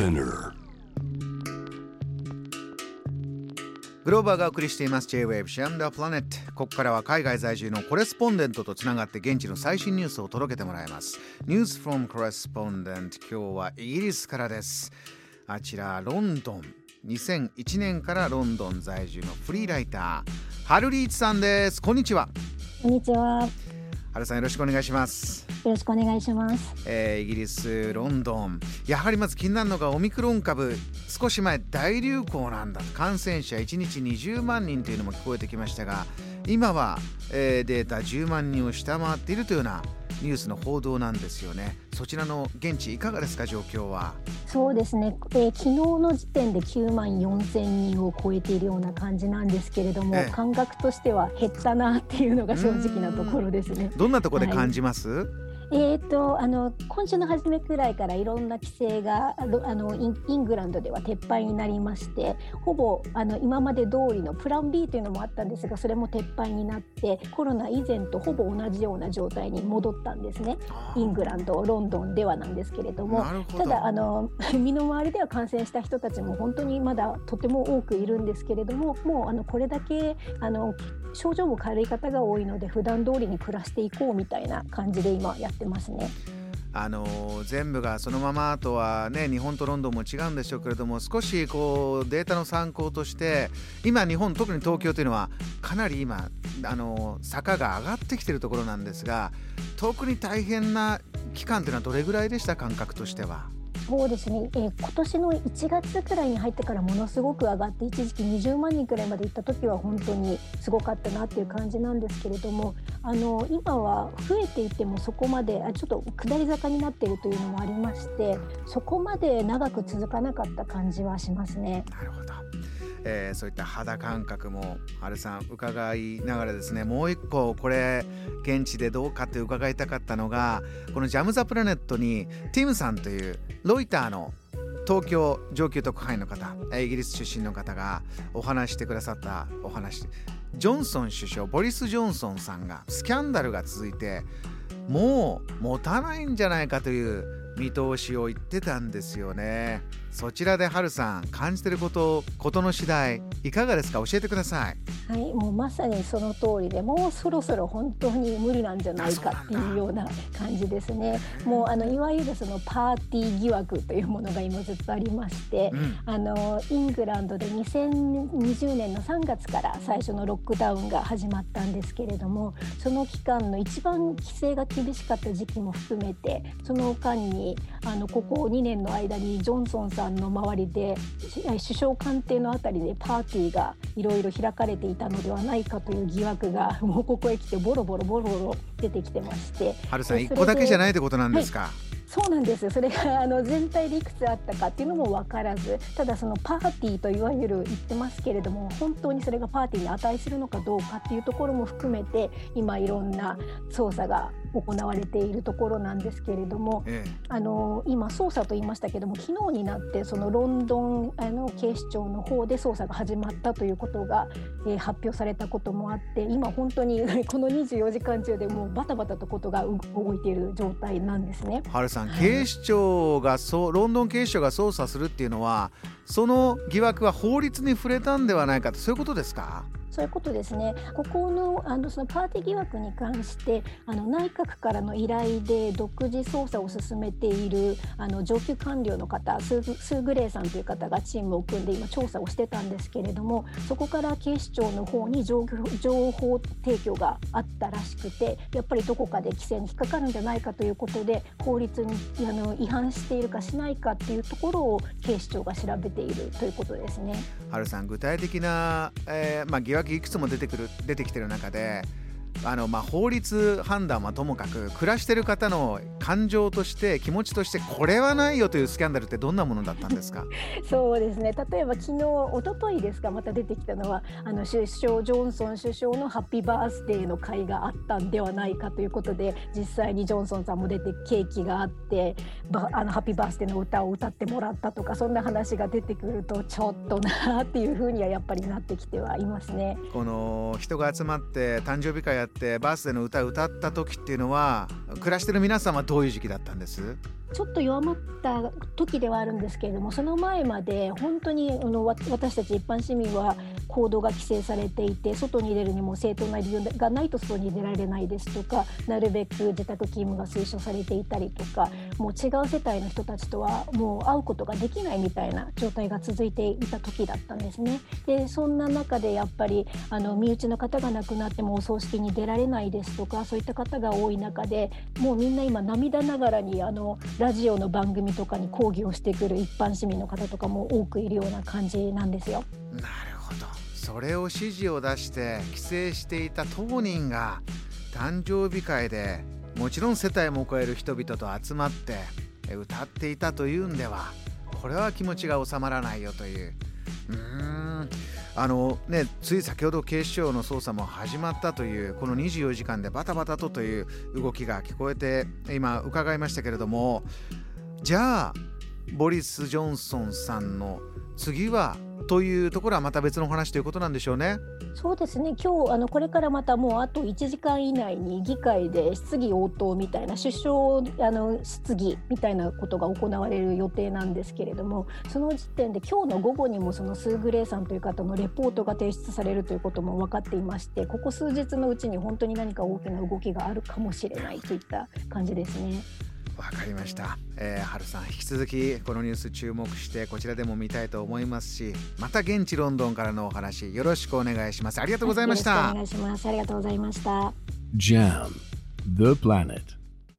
Spinner. グローバーがお送りしています。J-Wave シャムダープラネットここからは海外在住のコレスポンデントとつながって現地の最新ニュースを届けてもらいます。ニュース from Correspondent 今日はイギリスからです。あちらロンドン。2001年からロンドン在住のフリーライターハルリーチさんです。こんにちは。こんにちは。ハルさんよろしくお願いします。よろしくお願いします。えーイギリスロンドン。やはりまず気になるのがオミクロン株。少し前大流行なんだ。感染者1日20万人というのも聞こえてきましたが今は、えーデータ10万人を下回っているというようなニュースの報道なんですよね。そちらの現地いかがですか状況は？そうですね、えー昨日の時点で9万4千人を超えているような感じなんですけれども、ええ。感覚としては減ったなっていうのが正直なところですね。どんなところで感じます、えー、とあの今週の初めくらいからいろんな規制があのイングランドでは撤廃になりましてほぼあの今まで通りのプラン B というのもあったんですがそれも撤廃になってコロナ以前とほぼ同じような状態に戻ったんですね。イングランドロンドンではなんですけれども。ただあの 身の回りでは感染した人たちも本当にまだとても多くいるんですけれどももうあのこれだけあの症状も軽い方が多いので普段通りに暮らしていこうみたいな感じで今やってますね。あの全部がそのままとはね日本とロンドンも違うんでしょうけれども少しこうデータの参考として今日本特に東京というのはかなり今あの坂が上がってきているところなんですが特に大変な期間というのはどれぐらいでした感覚としては？そうですね、えー今年の1月くらいに入ってからものすごく上がって一時期20万人くらいまで行った時は本当にすごかったなっていう感じなんですけれどもあの今は増えていてもそこまであちょっと下り坂になっているというのもありましてそこまで長く続かなかった感じはしますね。なるほど、えーそういった肌感覚も春さん伺いながらですねもう一個これ現地でどうかって伺いたかったのがこのジャム・ザ・プラネットにティムさんというロイターの東京上級特派員の方イギリス出身の方がお話してくださったお話ジョンソン首相ボリス・ジョンソンさんがスキャンダルが続いてもう持たないんじゃないかという見通しを言ってたんですよね。そちらでハルさん感じてることことの次第いかがですか？教えてください。はい、もうまさにその通りでもうそろそろ本当に無理なんじゃないかっていうような感じですね。もうあのいわゆるそのパーティー疑惑というものが今ずっとありまして、うん。あのイングランドで2020年の3月から最初のロックダウンが始まったんですけれどもその期間の一番規制が厳しかった時期も含めてその間にあのここ2年の間にジョンソンさんの周りでし首相官邸のあたりでパーティーがいろいろ開かれていたのではないかという疑惑が もうここへ来てボロボロボロボロ出てきてまして。ハルさんで一個だけじゃないってことなんですか、そうなんですよ。それが あの全体でいくつあったかっていうのも分からず。ただそのパーティーといわゆる言ってますけれども本当にそれがパーティーに値するのかどうかっていうところも含めて今いろんな捜査が行われているところなんですけれどもええあの今捜査と言いましたけども昨日になってそのロンドンあの警視庁の方で捜査が始まったということが、えー発表されたこともあって今本当に この24時間中でもうバタバタとことがう動いている状態なんですね。ハルさん、はい警視庁がそうロンドン警視庁が捜査するっていうのはその疑惑は法律に触れたんではないかとそういうことですか？そういうことですね。ここのあのそのパーティー疑惑に関してあの内閣からの依頼で独自捜査を進めているあの上級官僚の方スースーグレイさんという方がチームを組んで今調査をしてたんですけれどもそこから警視庁の方に情報情報提供があったらしくてやっぱりどこかで規制に引っかかるんじゃないかということで法律にあの違反しているかしないかっていうところを警視庁が調べてているということですね。はるさん具体的な、えーまあ、疑惑いくつも出てくる出てきてる中であの、まあ、法律判断はともかく暮らしてる方の感情として気持ちとしてこれはないよというスキャンダルってどんなものだったんですか？そうですね例えば昨日一昨日ですかまた出てきたのはあの首相ジョンソン首相のハッピーバースデーの会があったんではないかということで実際にジョンソンさんも出てケーキがあってばあのハッピーバースデーの歌を歌ってもらったとかそんな話が出てくるとちょっとなっていうふうにはやっぱりなってきてはいますね。この人が集まって誕生日会やってバースデーの歌を歌った時っていうのは暮らしてる皆さんはどういう時期だったんです？ちょっと弱まった時ではあるんですけれどもその前まで本当にあの私たち一般市民は行動が規制されていて外に出るにも正当な理由がないと外に出られないですとかなるべく自宅勤務が推奨されていたりとかもう違う世帯の人たちとはもう会うことができないみたいな状態が続いていた時だったんですね。でそんな中でやっぱりあの身内の方が亡くなってもお葬式に出られないですとかそういった方が多い中でもうみんな今涙ながらにあのラジオの番組とかに抗議をしてくる一般市民の方とかも多くいるような感じなんですよ。なるほどそれを指示を出して規制していた当人が誕生日会でもちろん世帯も超える人々と集まって歌っていたというんではこれは気持ちが収まらないよという。うーん。あのねつい先ほど警視庁の捜査も始まったというこの24時間でバタバタとという動きが聞こえて今伺いましたけれどもじゃあボリス・ジョンソンさんの次はというところはまた別の話ということなんでしょうね。そうですね今日あのこれからまたもうあと1時間以内に議会で質疑応答みたいな首相あの質疑みたいなことが行われる予定なんですけれどもその時点で今日の午後にもそのスー・グレイさんという方のレポートが提出されるということも分かっていましてここ数日のうちに本当に何か大きな動きがあるかもしれないといった感じですね。わかりました、えー、春さん引き続きこのニュース注目してこちらでも見たいと思いますしまた現地ロンドンからのお話よろしくお願いします。ありがとうございました、お願いします。ありがとうございました。JAM The Planet